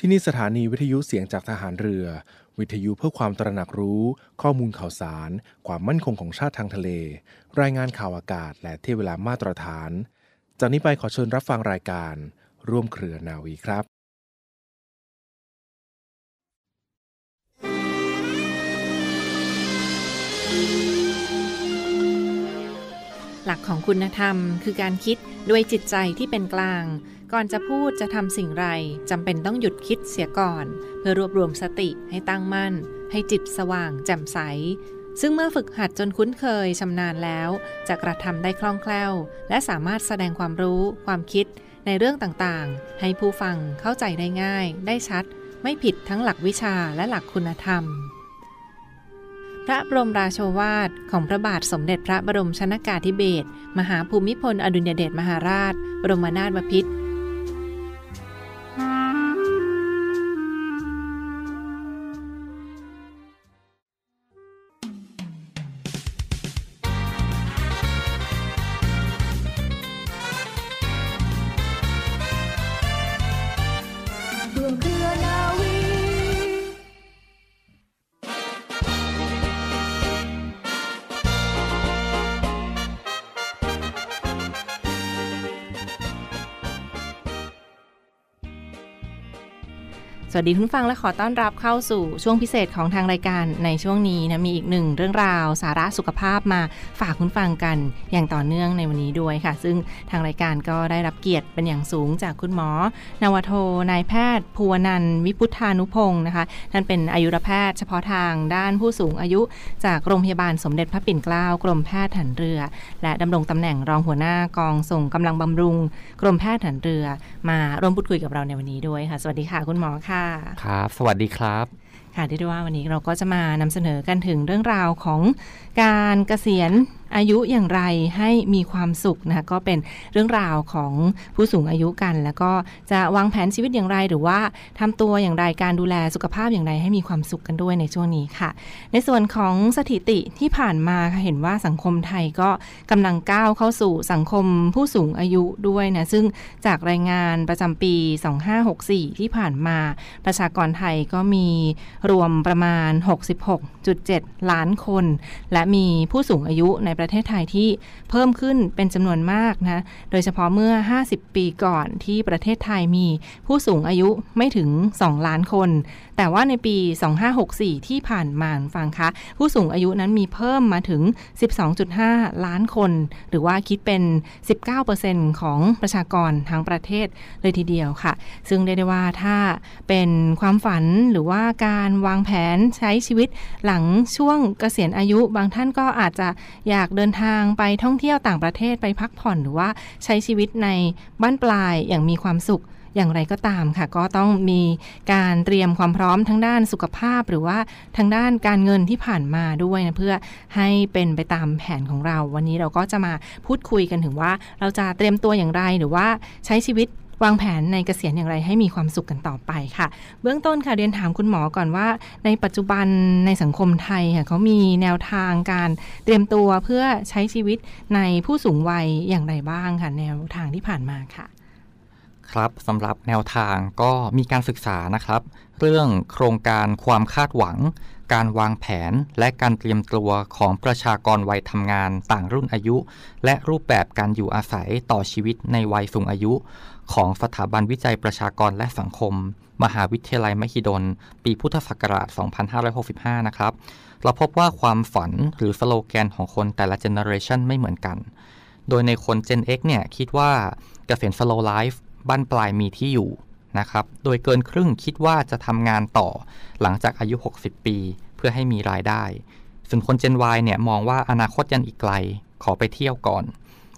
ที่นี่สถานีวิทยุเสียงจากทหารเรือ วิทยุเพื่อความตระหนักรู้ ข้อมูลข่าวสาร ความมั่นคงของชาติทางทะเล รายงานข่าวอากาศ และเที่เวลามาตรฐาน จากนี้ไปขอเชิญรับฟังรายการ ร่วมเครือนาวีครับหลักของคุณธรรม คือการคิดด้วยจิตใจที่เป็นกลาง ก่อนจะพูดจะทำสิ่งไรจำเป็นต้องหยุดคิดเสียก่อน เพื่อรวบรวมสติให้ตั้งมั่น ให้จิตสว่างแจ่มใส ซึ่งเมื่อฝึกหัดจนคุ้นเคยชำนาญแล้ว จะกระทำได้คล่องแคล่ว และสามารถแสดงความรู้ ความคิดในเรื่องต่างๆ ให้ผู้ฟังเข้าใจได้ง่าย ได้ชัด ไม่ผิดทั้งหลักวิชาและหลักคุณธรรม พระบรมราโชวาทของพระบาทสมเด็จพระบรมชนากาธิเบศรมหาภูมิพลอดุลยเดชมหาราช บรมนาถบพิตร สวัสดีคุณฟังและขอต้อนรับเข้าสู่ช่วงพิเศษของทางรายการในช่วงนี้นะมีอีกหนึ่งเรื่องราวสาระสุขภาพมาฝากคุณฟังกันอย่างต่อเนื่องในวันนี้ด้วยค่ะ ซึ่งทางรายการก็ได้รับเกียรติเป็นอย่างสูงจากคุณหมอ นวโทนายแพทย์ภูวนันวิพุทธานุพงศ์นะคะท่านเป็นอายุรแพทย์เฉพาะทางด้านผู้สูงอายุ จากโรงพยาบาลสมเด็จพระปิ่นเกล้ากรมแพทย์ฐานเรือ และดำรงตำแหน่งรองหัวหน้ากองส่งกำลังบำรุง กรมแพทย์ฐานเรือ มาร่วมพูดคุยกับเราในวันนี้ด้วยค่ะ สวัสดีค่ะคุณหมอค่ะครับ สวัสดีครับ ค่ะที่ได้ว่าวันนี้เราก็จะมานำเสนอกันถึงเรื่องราวของการเกษียณ อายุอย่างไรให้มีความสุขนะคะก็เป็นเรื่องราวของผู้สูงอายุกัน แล้วก็จะวางแผนชีวิตอย่างไร หรือว่าทำตัวอย่างไรการดูแลสุขภาพอย่างไรให้มีความสุขกันด้วยในช่วงนี้ค่ะ ในส่วนของสถิติที่ผ่านมาเห็นว่าสังคมไทยก็กำลังก้าวเข้าสู่สังคมผู้สูงอายุด้วยนะซึ่งจากรายงานประจำปี 2564 ที่ผ่านมา ประชากรไทยก็มีรวมประมาณ 66.7 ล้านคน และมีผู้สูงอายุในประเทศไทยที่เพิ่มขึ้นเป็นจำนวนมากนะ โดยเฉพาะเมื่อ 50 ปีก่อนที่ประเทศไทยมีผู้สูงอายุไม่ถึง 2 ล้านคน แต่ว่าในปี 2564 ที่ผ่านมาฟังคะ ผู้สูงอายุนั้นมีเพิ่มมาถึง 12.5 ล้านคน หรือว่าคิดเป็น 19%ของประชากรทั้งประเทศเลยทีเดียวค่ะ ซึ่งเรียกได้ว่าถ้าเป็นความฝันหรือว่าการวางแผนใช้ชีวิตหลังช่วงเกษียณอายุบางท่านก็อาจจะอยากเดินทางไปท่องเที่ยวต่างประเทศไปพักผ่อนหรือว่าใช้ชีวิตในบ้านปลายอย่างมีความสุขอย่างไรก็ตามค่ะ ก็ต้องมีการเตรียมความพร้อมทั้งด้านสุขภาพ หรือว่าทางด้านการเงินที่ผ่านมาด้วยนะเพื่อให้เป็นไปตามแผนของเรา วันนี้เราก็จะมาพูดคุยกันถึงว่า เราจะเตรียมตัวอย่างไรหรือว่าใช้ชีวิต วางแผนในเกษียณอย่างไรให้มีความสุขกันต่อไปค่ะ เบื้องต้นค่ะเรียนถามคุณหมอก่อนว่า ในปัจจุบันในสังคมไทยค่ะเขามีแนวทางการเตรียมตัวเพื่อใช้ชีวิตในผู้สูงวัยอย่างไรบ้างค่ะแนวทางที่ผ่านมาค่ะ ครับสำหรับแนวทางก็มีการศึกษานะครับ เรื่องโครงการความคาดหวัง การวางแผนและการเตรียมตัวของประชากรวัยทำงานต่างรุ่นอายุ และรูปแบบการอยู่อาศัยต่อชีวิตในวัยสูงอายุ ของสถาบันวิจัยประชากรและสังคม มหาวิทยาลัยมหิดล ปีพุทธศักราช 2565 นะครับ เราพบว่าความฝันหรือสโลแกนของคนแต่ละเจเนอเรชันไม่เหมือนกัน โดยในคน Gen X เนี่ยคิดว่าเกษียณ slow life บั้นปลายมีที่อยู่นะครับ โดยเกินครึ่งคิดว่าจะทำงานต่อหลังจากอายุ 60 ปี เพื่อให้มีรายได้ ส่วนคน Gen Y เนี่ยมองว่าอนาคตยังอีกไกล ขอไปเที่ยวก่อน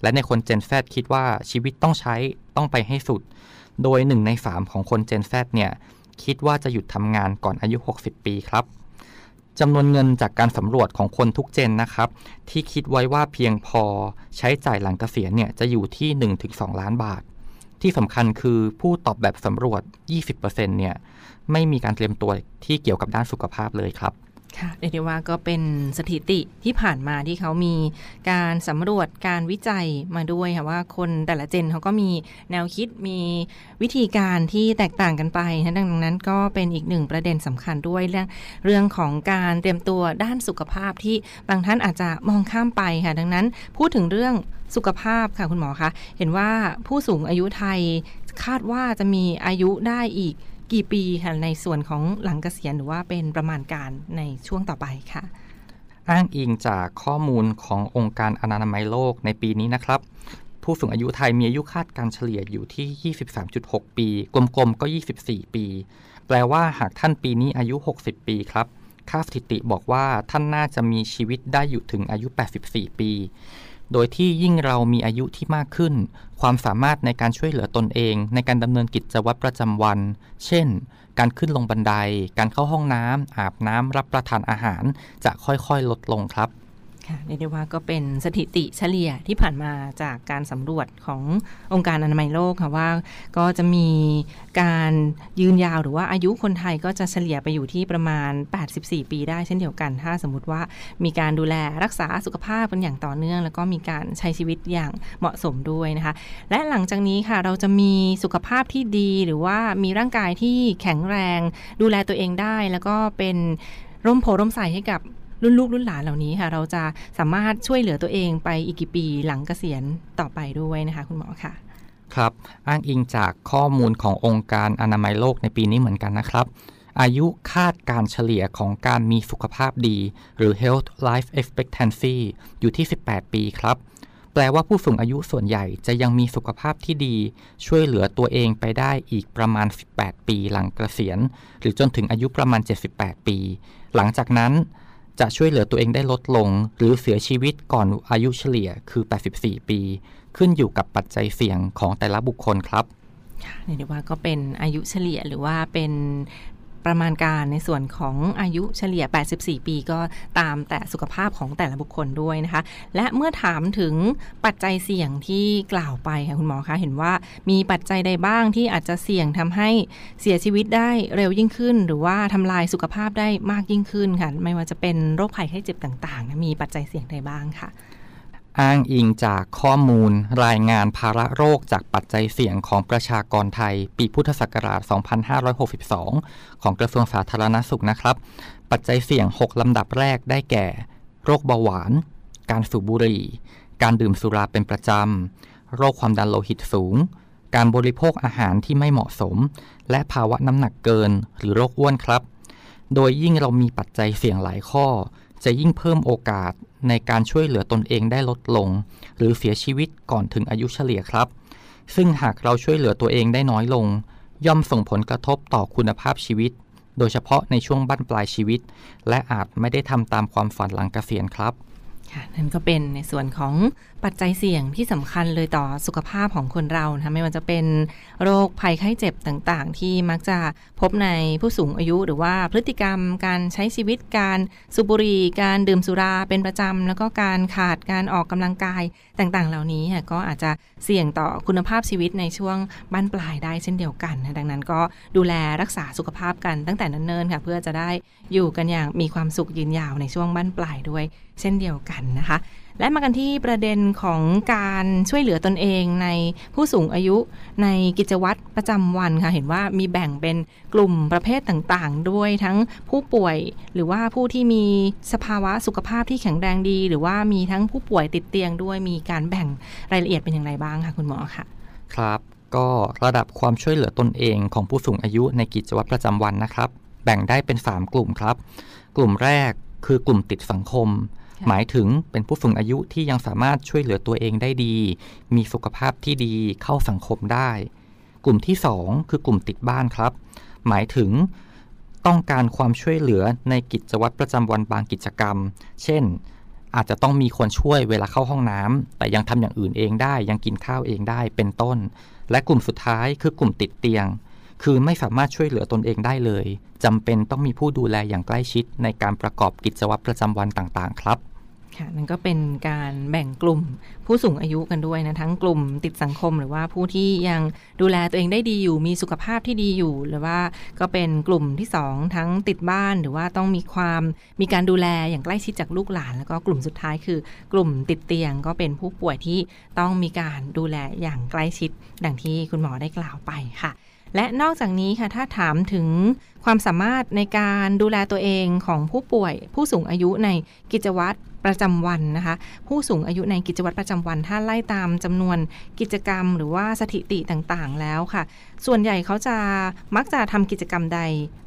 และในคน Gen Z คิดว่าชีวิตต้องใช้ต้องไปให้สุด โดย1ใน3ของคน Gen Z เนี่ยคิดว่าจะหยุดทำงานก่อนอายุ 60 ปีครับจำนวนเงินจากการสำรวจของคนทุกเจนนะครับ ที่คิดไว้ว่าเพียงพอใช้จ่ายหลังเกษียณเนี่ยจะอยู่ที่ 1-2 ล้านบาท ที่สำคัญคือผู้ตอบแบบสำรวจ 20%เนี่ยไม่มีการเตรียมตัวที่เกี่ยวกับด้านสุขภาพเลยครับ ค่ะเรียกได้ว่าก็เป็นสถิติที่ผ่านมาที่เขามีการสำรวจการวิจัยมาด้วยค่ะว่าคนแต่ละเจนเขาก็มีแนวคิดมีวิธีการที่แตกต่างกันไปนะดังนั้นก็เป็นอีกหนึ่งประเด็นสำคัญด้วยเรื่องเรื่องของการเตรียมตัวด้านสุขภาพที่บางท่านอาจจะมองข้ามไปค่ะ ดังนั้นพูดถึงเรื่องสุขภาพค่ะคุณหมอคะเห็นว่าผู้สูงอายุไทยคาดว่าจะมีอายุได้อีก กี่ปีค่ะในส่วนของหลังเกษียณหรือว่าเป็นประมาณการในช่วงต่อไปค่ะ อ้างอิงจากข้อมูลขององค์การอนามัยโลกในปีนี้นะครับ ผู้สูงอายุไทยมีอายุคาดการเฉลี่ยอยู่ที่ 23.6 ปี กลมๆ ก็ 24 ปี แปลว่าหากท่านปีนี้อายุ 60 ปีครับค่าสถิติบอกว่าท่านน่าจะมีชีวิตได้อยู่ถึงอายุ 84 ปี โดยที่ยิ่งเรามีอายุที่มากขึ้น ความสามารถในการช่วยเหลือตนเอง ในการดำเนินกิจวัตรประจำวัน เช่น การขึ้นลงบันได การเข้าห้องน้ำอาบน้ำรับประทานอาหาร จะค่อยๆ ลดลงครับ ค่ะเรียกได้ว่าก็เป็นสถิติเฉลี่ยที่ผ่านมาจากการสำรวจขององค์การอนามัยโลกค่ะว่าก็จะมีการยืนยาวหรือว่าอายุคนไทยก็จะเฉลี่ยไปอยู่ที่ประมาณ 84 ปีได้เช่นเดียวกัน ถ้าสมมติว่ามีการดูแลรักษาสุขภาพกันอย่างต่อเนื่อง แล้วก็มีการใช้ชีวิตอย่างเหมาะสมด้วยนะคะ และหลังจากนี้ค่ะเราจะมีสุขภาพที่ดีหรือว่ามีร่างกายที่แข็งแรง ดูแลตัวเองได้แล้วก็เป็นร่มโพร่มใสให้กับ รุ่นลูกรุ่นหลานเหล่านี้ค่ะ เราจะสามารถช่วยเหลือตัวเองไปอีกกี่ปีหลังเกษียณต่อไปด้วยนะคะคุณหมอค่ะครับอ้างอิงจากข้อมูลขององค์การอนามัยโลกในปีนี้เหมือนกันนะครับ อายุคาดการเฉลี่ยของการมีสุขภาพดี หรือ health life expectancy อยู่ที่ 18 ปีครับ แปลว่าผู้สูงอายุส่วนใหญ่จะยังมีสุขภาพที่ดี ช่วยเหลือตัวเองไปได้อีกประมาณ 18 ปีหลังเกษียณ หรือจนถึงอายุประมาณ 78 ปี หลังจากนั้น จะช่วยเหลือตัวเองได้ลดลง หรือเสียชีวิตก่อนอายุเฉลี่ยคือ 84 ปี ขึ้นอยู่กับปัจจัยเสี่ยงของแต่ละบุคคลครับเรียกว่าก็เป็นอายุเฉลี่ยหรือว่าเป็น ประมาณการในส่วนของอายุเฉลี่ย 84 ปีก็ตามแต่สุขภาพของแต่ละบุคคลด้วยนะคะ และเมื่อถามถึงปัจจัยเสี่ยงที่กล่าวไปค่ะคุณหมอคะเห็นว่ามีปัจจัยใดบ้างที่อาจจะเสี่ยงทำให้เสียชีวิตได้เร็วยิ่งขึ้น หรือว่าทำลายสุขภาพได้มากยิ่งขึ้นค่ะไม่ว่าจะเป็นโรคภัยไข้เจ็บต่างๆ มีปัจจัยเสี่ยงใดบ้างค่ะ อ้างอิงจากข้อมูลรายงานภาระโรคจากปัจจัยเสี่ยงของประชากรไทย ปีพุทธศักราช 2562 ของกระทรวงสาธารณสุขนะครับ ปัจจัยเสี่ยง 6 ลำดับแรกได้แก่ โรคเบาหวาน การสูบบุหรี่ การดื่มสุราเป็นประจำ โรคความดันโลหิตสูง การบริโภคอาหารที่ไม่เหมาะสม และภาวะน้ำหนักเกินหรือโรคอ้วนครับ โดยยิ่งเรามีปัจจัยเสี่ยงหลายข้อ จะยิ่งเพิ่มโอกาสในการช่วยเหลือตนเองได้ลดลง หรือเสียชีวิตก่อนถึงอายุเฉลี่ยครับ ซึ่งหากเราช่วยเหลือตัวเองได้น้อยลง ย่อมส่งผลกระทบต่อคุณภาพชีวิต โดยเฉพาะในช่วงบั้นปลายชีวิต และอาจไม่ได้ทำตามความฝันหลังเกษียณครับค่ะนั่นก็เป็นในส่วนของ ปัจจัยเสี่ยงที่สำคัญเลยต่อสุขภาพของคนเรานะไม่ว่าจะเป็นโรคภัยไข้เจ็บต่างๆ ที่มักจะพบในผู้สูงอายุ หรือว่าพฤติกรรมการใช้ชีวิตการสูบบุหรี่การดื่มสุราเป็นประจำแล้วก็การขาดการออกกำลังกายต่างๆ เหล่านี้ก็อาจจะเสี่ยงต่อคุณภาพชีวิตในช่วงบั้นปลายได้เช่นเดียวกันนะดังนั้นก็ดูแลรักษาสุขภาพกันตั้งแต่เนิ่นๆค่ะเพื่อจะได้อยู่กันอย่างมีความสุขยืนยาวในช่วงบั้นปลายด้วย เช่นเดียวกันนะคะ และมากันที่ประเด็นของการช่วยเหลือตนเองในผู้สูงอายุในกิจวัตรประจำวันค่ะ เห็นว่ามีแบ่งเป็นกลุ่มประเภทต่างๆ ด้วยทั้งผู้ป่วย หรือว่าผู้ที่มีสภาวะสุขภาพที่แข็งแรงดี หรือว่ามีทั้งผู้ป่วยติดเตียงด้วยมีการแบ่งรายละเอียดเป็นอย่างไรบ้างคะคุณหมอค่ะ ครับก็ระดับความช่วยเหลือตนเองของผู้สูงอายุในกิจวัตรประจำวันนะครับ แบ่งได้เป็น 3 กลุ่มครับ กลุ่มแรกคือกลุ่มติดสังคม หมายถึงเป็นผู้สูงอายุที่ยังสามารถช่วยเหลือตัวเองได้ดี มีสุขภาพที่ดีเข้าสังคมได้ กลุ่มที่ 2 คือกลุ่มติดบ้านครับ หมายถึงต้องการความช่วยเหลือในกิจวัตรประจำวันบางกิจกรรม เช่น อาจจะต้องมีคนช่วยเวลาเข้าห้องน้ำแต่ยังทำอย่างอื่นเองได้ ยังกินข้าวเองได้เป็นต้น และกลุ่มสุดท้ายคือกลุ่มติดเตียง คือไม่สามารถช่วยเหลือตนเองได้เลยจำเป็นต้องมีผู้ดูแลอย่างใกล้ชิดในการประกอบกิจวัตรประจำวันต่างๆ ครับ ค่ะนั่นก็เป็นการแบ่งกลุ่มผู้สูงอายุกันด้วยนะ ทั้งกลุ่มติดสังคมหรือว่าผู้ที่ยังดูแลตัวเองได้ดีอยู่ มีสุขภาพที่ดีอยู่ หรือว่าก็เป็นกลุ่มที่ 2 ทั้งติดบ้านหรือว่าต้องมีความมีการดูแลอย่างใกล้ชิดจากลูกหลาน แล้วก็กลุ่มสุดท้ายคือกลุ่มติดเตียงก็เป็นผู้ป่วยที่ต้องมีการดูแลอย่างใกล้ชิด ดังที่คุณหมอได้กล่าวไปค่ะและนอกจากนี้ค่ะ ถ้าถามถึงความสามารถในการดูแลตัวเองของผู้ป่วย ผู้สูงอายุในกิจวัตร ประจำวันนะคะ ผู้สูงอายุในกิจวัตรประจำวัน ถ้าไล่ตามจำนวนกิจกรรม หรือว่าสถิติต่างๆ แล้วค่ะ ส่วนใหญ่เขาจะมักจะทำกิจกรรมใด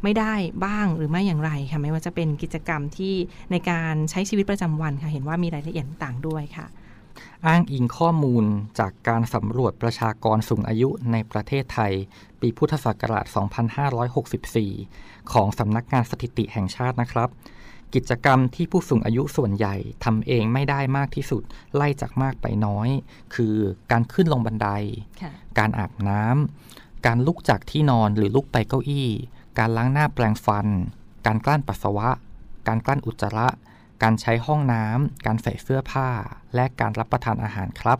ไม่ได้บ้างหรือไม่อย่างไรค่ะไม่ว่าจะเป็นกิจกรรมที่ในการใช้ชีวิตประจำวันค่ะเห็นว่ามีรายละเอียดต่างๆด้วยค่ะ อ้างอิงข้อมูลจากการสำรวจประชากรสูงอายุในประเทศไทย ปีพุทธศักราช 2564 ของสำนักงานสถิติแห่งชาตินะครับ กิจกรรมที่ผู้สูงอายุส่วนใหญ่ทำเองไม่ได้มากที่สุด ไล่จากมากไปน้อย คือการขึ้นลงบันไดค่ะการอาบน้ำการลุกจากที่นอนหรือลุกไปเก้าอี้ การล้างหน้าแปรงฟัน การกลั้นปัสสาวะ การกลั้นอุจจาระ การใช้ห้องน้ำการใส่เสื้อผ้า และการรับประทานอาหารครับ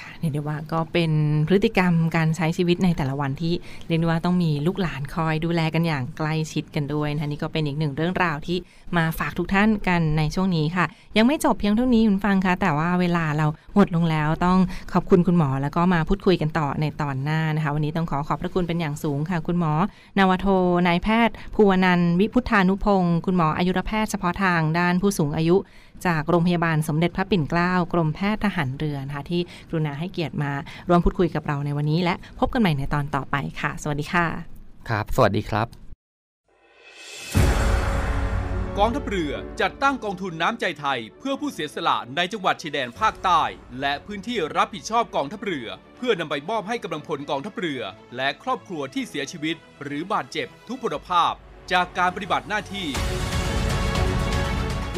ค่ะเรียกได้ว่าก็เป็นพฤติกรรมการใช้ชีวิตในแต่ละวันที่เรียกได้ว่าต้องมีลูกหลานคอยดูแลกันอย่างใกล้ชิดกันด้วยนะคะนี่ก็เป็นอีกหนึ่งเรื่องราวที่มาฝากทุกท่านกันในช่วงนี้ค่ะ ยังไม่จบเพียงเท่านี้คุณฟังคะแต่ว่าเวลาเราหมดลงแล้วต้องขอบคุณคุณหมอแล้วก็มาพูดคุยกันต่อในตอนหน้านะคะ วันนี้ต้องขอขอบพระคุณเป็นอย่างสูงค่ะ คุณหมอ นาวโทนายแพทย์ภูวนันท์วิพุทธานุพงศ์คุณหมออายุรแพทย์เฉพาะทางด้านผู้สูงอายุ จากโรงพยาบาลสมเด็จพระปิ่นเกล้ากรมแพทย์ทหารเรือนะคะที่กรุณาให้เกียรติมาร่วมพูดคุยกับเราในวันนี้ และพบกันใหม่ในตอนต่อไปค่ะ สวัสดีค่ะ ครับ สวัสดีครับ กองทัพเรือจัดตั้งกองทุนน้ำใจไทย เพื่อผู้เสียสละในจังหวัดชายแดนภาคใต้ และพื้นที่รับผิดชอบกองทัพเรือ เพื่อนำไปมอบให้กำลังพลกองทัพเรือ และครอบครัวที่เสียชีวิต หรือบาดเจ็บทุกพลภาพ จากการปฏิบัติหน้าที่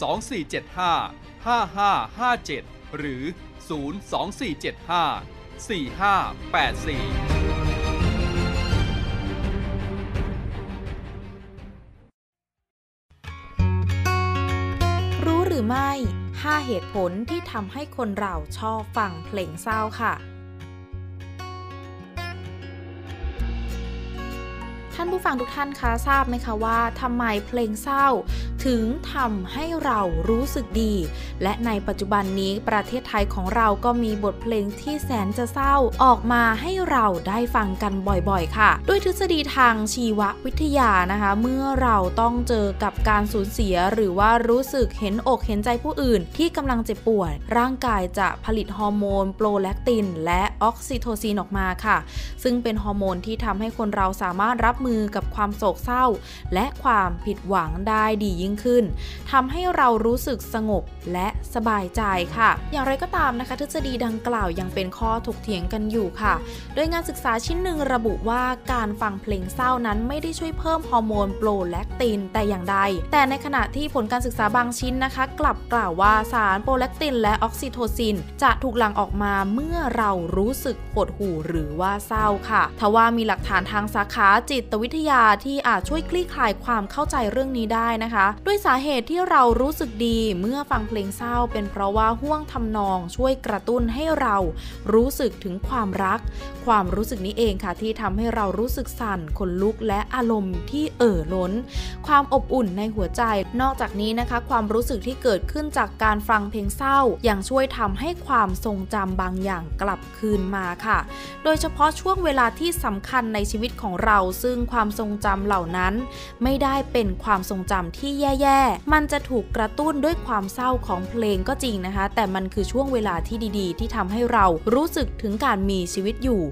2475 5557 หรือ 02475 4584รู้หรือไม่ 5 เหตุผลที่ทำให้คนเราชอบฟังเพลงเศร้าค่ะ ท่านผู้ฟังทุกท่านคะทราบไหมคะว่าทำไมเพลงเศร้า ถึงทำให้เรารู้สึกดี และในปัจจุบันนี้ประเทศไทยของเราก็มีบทเพลงที่แสนจะเศร้าออกมาให้เราได้ฟังกันบ่อยๆ ค่ะ ด้วยทฤษฎีทางชีววิทยานะคะ เมื่อเราต้องเจอกับการสูญเสียหรือว่ารู้สึกเห็นอกเห็นใจผู้อื่น ที่กำลังเจ็บปวยร่างกายจะผลิตฮอร์โมนโปรแลคติน และออกซิโทซินออกมาค่ะ ซึ่งเป็นฮอร์โมนที่ทำให้คนเราสามารถรับมือกับความโศกเศร้า และความผิดหวังได้ดียิ่งขึ้นทำให้เรารู้สึกสงบและสบายใจค่ะ อย่างไรก็ตามนะคะ ทฤษฎีดังกล่าวยังเป็นข้อถกเถียงกันอยู่ค่ะ โดยงานศึกษาชิ้นหนึ่งระบุว่าการฟังเพลงเศร้านั้นไม่ได้ช่วยเพิ่มฮอร์โมนโปรแลคตินแต่อย่างใด แต่ในขณะที่ผลการศึกษาบางชิ้นนะคะ กลับกล่าวว่าสารโปรแลคตินและออกซิโทซิน จะถูกหลั่งออกมาเมื่อเรารู้สึกหดหู่หรือว่าเศร้าค่ะทว่ามีหลักฐานทางสาขาจิตวิทยาที่อาจช่วยคลี่คลายความเข้าใจเรื่องนี้ได้นะคะด้วยสาเหตุที่เรารู้สึกดีเมื่อฟังเพลงเศร้า เป็นเพราะว่าห่วงทำนองช่วยกระตุ้นให้เรารู้สึกถึงความรัก ความรู้สึกนี้เองค่ะที่ทำให้เรารู้สึกสั่นขนลุกและอารมณ์ที่เอ่อล้น ความอบอุ่นในหัวใจ นอกจากนี้นะคะ ความรู้สึกที่เกิดขึ้นจากการฟังเพลงเศร้ายังช่วยทำให้ความทรงจำบางอย่างกลับคืนมาค่ะ โดยเฉพาะช่วงเวลาที่สำคัญในชีวิตของเรา ซึ่งความทรงจำเหล่านั้น ไม่ได้เป็นความทรงจำที่แย่ๆ มันจะถูกกระตุ้นด้วยความเศร้าของเพลงก็จริงนะคะ แต่มันคือช่วงเวลาที่ดีๆ ที่ทำให้เรารู้สึกถึงการมีชีวิตอยู่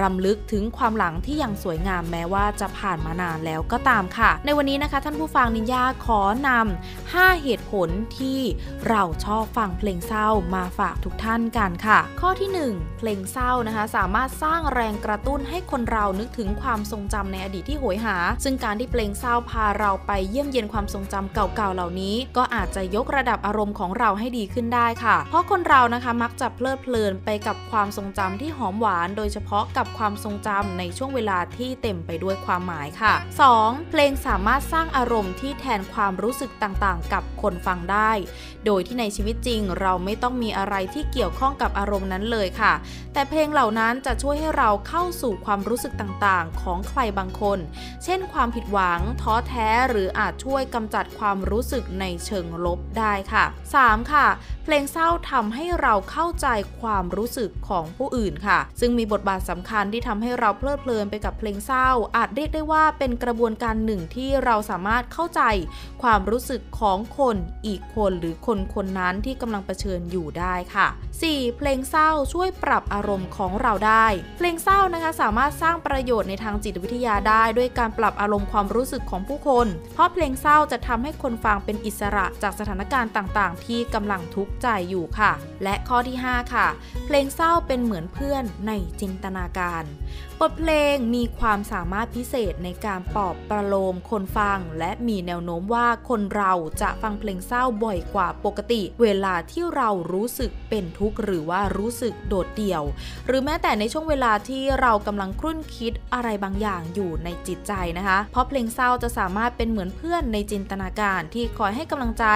รำลึกถึงความหลังที่ยังสวยงามแม้ว่าจะผ่านมานานแล้วก็ตามค่ะ ในวันนี้นะคะ ท่านผู้ฟังนินยาขอนำ5 เหตุผลที่เราชอบฟังเพลงเศร้ามาฝากทุกท่านกันค่ะ ข้อที่ 1 เพลงเศร้านะคะ สามารถสร้างแรงกระตุ้นให้คนเรานึกถึงความทรงจำในอดีตที่โหยหา ซึ่งการที่เพลงเศร้าพาเราไปเยี่ยมเยียนความทรงจำเก่าๆเหล่านี้ ก็อาจจะยกระดับอารมณ์ของเราให้ดีขึ้นได้ค่ะ เพราะคนเรานะคะมักจะเพลิดเพลินไปกับความทรงจำที่หอมหวาน โดยเฉพาะกับความทรงจำในช่วงเวลาที่เต็มไปด้วยความหมายค่ะ 2. เพลงสามารถสร้างอารมณ์ที่แทนความรู้สึกต่างๆ กับคนฟังได้ โดยที่ในชีวิตจริง เราไม่ต้องมีอะไรที่เกี่ยวข้องกับอารมณ์นั้นเลยค่ะ แต่เพลงเหล่านั้นจะช่วยให้เราเข้าสู่ความรู้สึกต่างๆ ของใครบางคน เช่น ความผิดหวัง ท้อแท้ หรืออาจช่วยกำจัดความรู้สึกในเชิงลบได้ค่ะ 3. ค่ะ เพลงเศร้าทำให้เราเข้าใจความรู้สึกของผู้อื่นค่ะ ซึ่งมีบทบาทสำคัญที่ทำให้เราเพลิดเพลินไปกับเพลงเศร้า อาจเรียกได้ว่าเป็นกระบวนการหนึ่งที่เราสามารถเข้าใจความรู้สึกของคนอีกคนหรือคนคนนั้นที่กำลังเผชิญอยู่ได้ค่ะ 4. เพลงเศร้าช่วยปรับอารมณ์ของเราได้ เพลงเศร้านะคะสามารถสร้างประโยชน์ในทางจิตวิทยาได้ ด้วยการปรับอารมณ์ความรู้สึกของผู้คน เพราะเพลงเศร้าจะทำให้คนฟังเป็นอิสระจากสถานการณ์ต่างๆ ที่กำลังทุกข์ใจอยู่ค่ะ และข้อที่ 5 ค่ะ เพลงเศร้าเป็นเหมือนเพื่อนในจินตนาการ บทเพลงมีความสามารถพิเศษในการปลอบประโลมคนฟัง และมีแนวโน้มว่าคนเราจะฟังเพลงเศร้าบ่อยกว่าปกติ เวลาที่เรารู้สึกเป็นทุกข์หรือว่ารู้สึกโดดเดี่ยว หรือแม้แต่ในช่วงเวลาที่เรากำลังครุ่นคิดอะไรบางอย่างอยู่ในจิตใจนะคะ เพราะเพลงเศร้าจะสามารถเป็นเหมือนเพื่อนในจินตนาการที่คอยให้กำลังใจ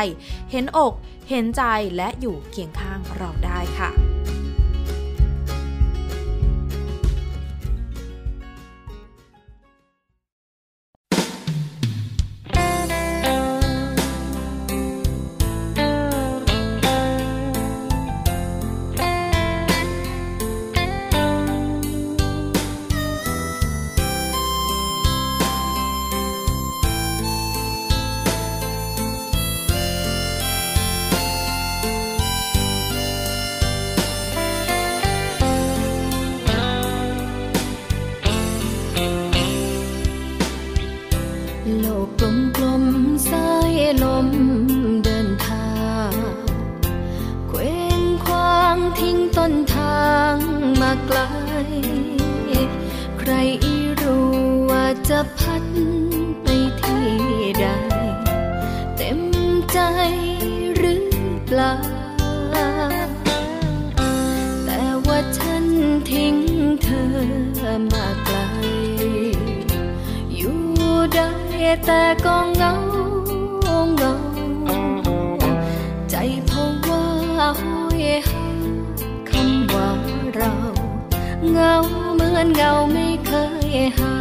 เห็นอก เห็นใจและอยู่เคียงข้างเราได้ค่ะ นทางมาไกล ใครอีรู้ว่าจะพัดไปที่ใด เต็มใจหรือเปล่า แต่ว่าฉันทิ้งเธอมาไกล อยู่ได้แต่ก็ เหงาเหมือนเงาไม่เคยหา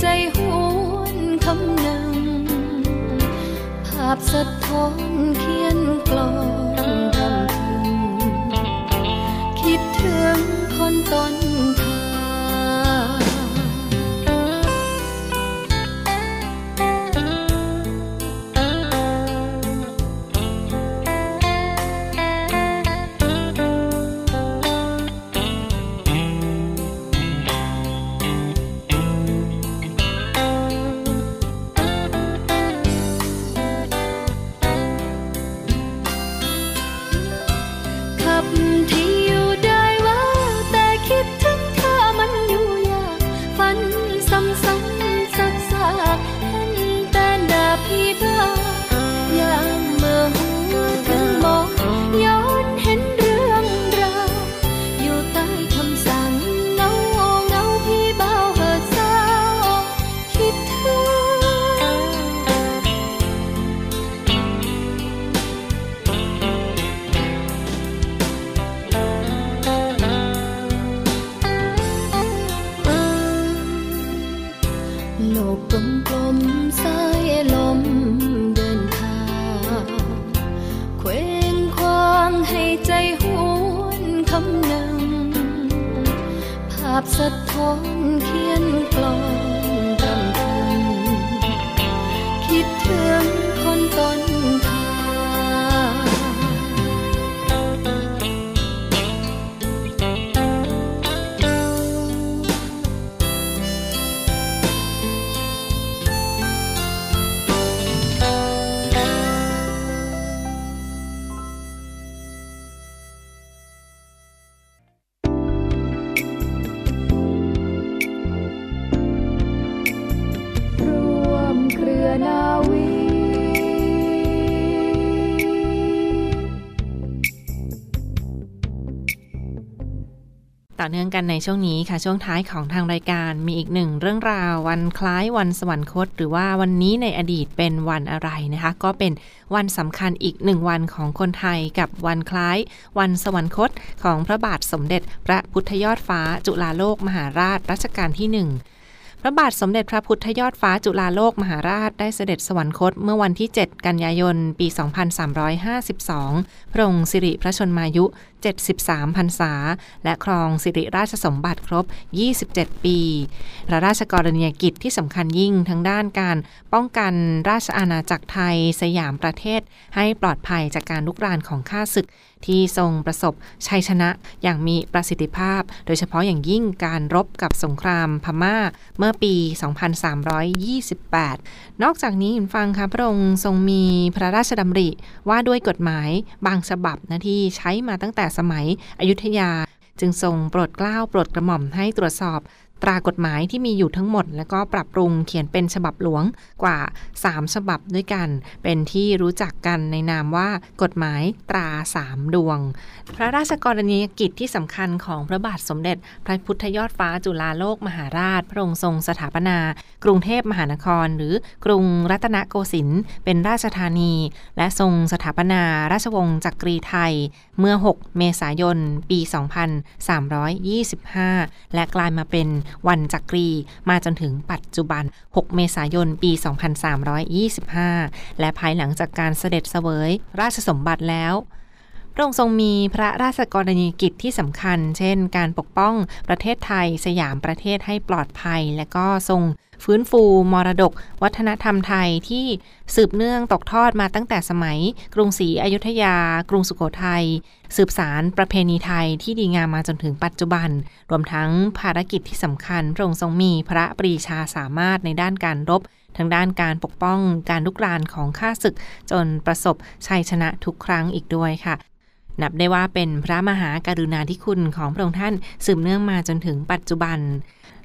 ใจหวนคำนึงภาพสะท้อนเขียนกลอนทำพึงคิดถึงคนตอน ต่อเนื่องกันในช่วงนี้ค่ะช่วงท้ายของทางรายการมีอีกหนึ่งเรื่องราววันคล้ายวันสวรรคต หรือว่าวันนี้ในอดีตเป็นวันอะไรนะคะ ก็เป็นวันสำคัญอีกหนึ่งวันของคนไทยกับวันคล้ายวันสวรรคตของพระบาทสมเด็จ พระพุทธยอดฟ้าจุฬาโลกมหาราชรัชกาลที่หนึ่งพระบาทสมเด็จพระพุทธยอดฟ้าจุฬาโลกมหาราชได้เสด็จสวรรคตเมื่อวันที่ 7 กันยายน ปี 2352 พระองค์สิริพระชนมายุ 73พรรษา และครองสิริราชสมบัติครบ 27 ปี พระราชกรณียกิจที่สำคัญยิ่งทั้งด้านการป้องกันราชอาณาจักรไทยสยามประเทศ ให้ปลอดภัยจากการลุกรานของข้าศึกที่ทรงประสบชัยชนะอย่างมีประสิทธิภาพ โดยเฉพาะอย่างยิ่งการรบกับสงครามพม่าเมื่อปี 2328 นอกจากนี้คุณฟังคะพระองค์ทรงมีพระราชดำริว่าด้วยกฎหมายบางฉบับนะที่ใช้มาตั้งแต่สมัยอยุธยา จึงทรงโปรดเกล้าโปรดกระหม่อมให้ตรวจสอบ ตรากฎหมายที่มีอยู่ทั้งหมด แล้วก็ปรับปรุงเขียนเป็นฉบับหลวงกว่า 3 ฉบับด้วยกัน เป็นที่รู้จักกันในนามว่ากฎหมายตราสามดวง พระราชกรณียกิจที่สำคัญของพระบาทสมเด็จ พระพุทธยอดฟ้าจุฬาโลกมหาราช พระองค์ทรงสถาปนา กรุงเทพมหานคร หรือกรุงรัตนโกสินทร์เป็นราชธานี และทรงสถาปนาราชวงศ์จักรีไทย เมื่อ 6 เมษายน ปี 2325 และกลายมาเป็นวันจักรี มาจนถึงปัจจุบัน 6 เมษายน ปี 2325 และภายหลังจากการเสด็จเสวย ราชสมบัติแล้ว พระองค์ทรงมีพระราชกรณียกิจที่สำคัญ เช่น การปกป้องประเทศไทยสยามประเทศให้ปลอดภัย และก็ทรงฟื้นฟูมรดก วัฒนธรรมไทยที่สืบเนื่องตกทอดมาตั้งแต่สมัย กรุงศรีอยุธยา กรุงสุโขทัยสืบสารประเพณีไทยที่ดีงามมาจนถึงปัจจุบัน รวมทั้งภารกิจที่สำคัญ พระองค์ทรงมีพระปรีชาสามารถในด้านการรบทางด้านการปกป้องการลุกรานของข้าศึกจนประสบชัยชนะทุกครั้งอีกด้วยค่ะ นับได้ว่าเป็นพระมหาการุณาธิคุณของพระองค์ท่านสืบเนื่องมาจนถึงปัจจุบัน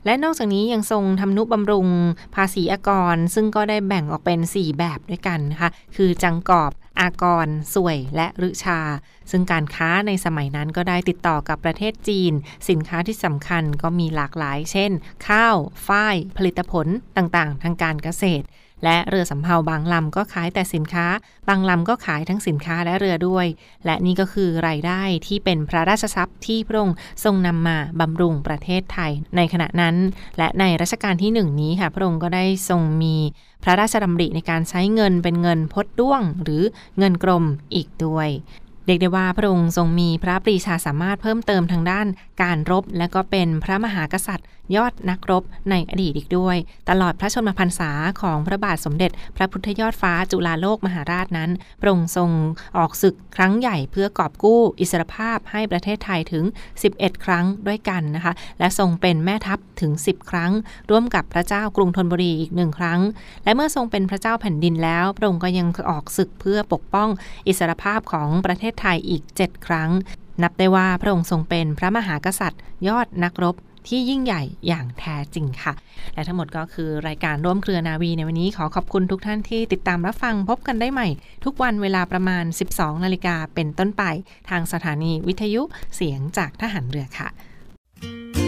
และนอกจากนี้ยังทรงทำนุบำรุงภาษีอากร ซึ่งก็ได้แบ่งออกเป็น 4 แบบด้วยกันนะคะคือจังกอบอากรสวยและฤชา ซึ่งการค้าในสมัยนั้นก็ได้ติดต่อกับประเทศจีน สินค้าที่สำคัญก็มีหลากหลาย เช่น ข้าว ฝ้าย ผลิตผลต่างๆ ทางการเกษตร และเรือสำเภาบางลำก็ขายแต่สินค้า บางลำก็ขายทั้งสินค้าและเรือด้วย และนี่ก็คือรายได้ที่เป็นพระราชทรัพย์ที่พระองค์ทรงนำมาบำรุงประเทศไทยในขณะนั้น และในรัชกาลที่หนึ่งนี้ค่ะพระองค์ก็ได้ทรงมีพระราชดำริในการใช้เงินเป็นเงินพดด้วง หรือเงินกลมอีกด้วย เรียกได้ว่าพระองค์ทรงมีพระปรีชาสามารถเพิ่มเติมทางด้านการรบ และก็เป็นพระมหากษัตริย์ ยอดนักรบในอดีตอีกด้วย ตลอดพระชนมพรรษาของพระบาทสมเด็จ พระพุทธยอดฟ้าจุฬาโลกมหาราชนั้นพระองค์ทรงออกศึกครั้งใหญ่เพื่อกอบกู้อิสรภาพให้ประเทศไทยถึง 11 ครั้งด้วยกันนะคะ และทรงเป็นแม่ทัพถึง 10 ครั้ง ร่วมกับพระเจ้ากรุงธนบุรีอีกหนึ่งครั้ง และเมื่อทรงเป็นพระเจ้าแผ่นดินแล้วพระองค์ก็ยังออกศึกเพื่อปกป้องอิสรภาพของประเทศไทยอีก 7 ครั้ง นับได้ว่าพระองค์ทรงเป็นพระมหากษัตริย์ ยอดนักรบที่ยิ่งใหญ่อย่างแท้จริงค่ะ และทั้งหมดก็คือรายการร่วมเครือนาวีในวันนี้ขอขอบคุณทุกท่านที่ติดตามรับฟังพบกันได้ใหม่ ทุกวันเวลาประมาณ 12 นาฬิกาเป็นต้นไป ทางสถานีวิทยุเสียงจากทหารเรือค่ะ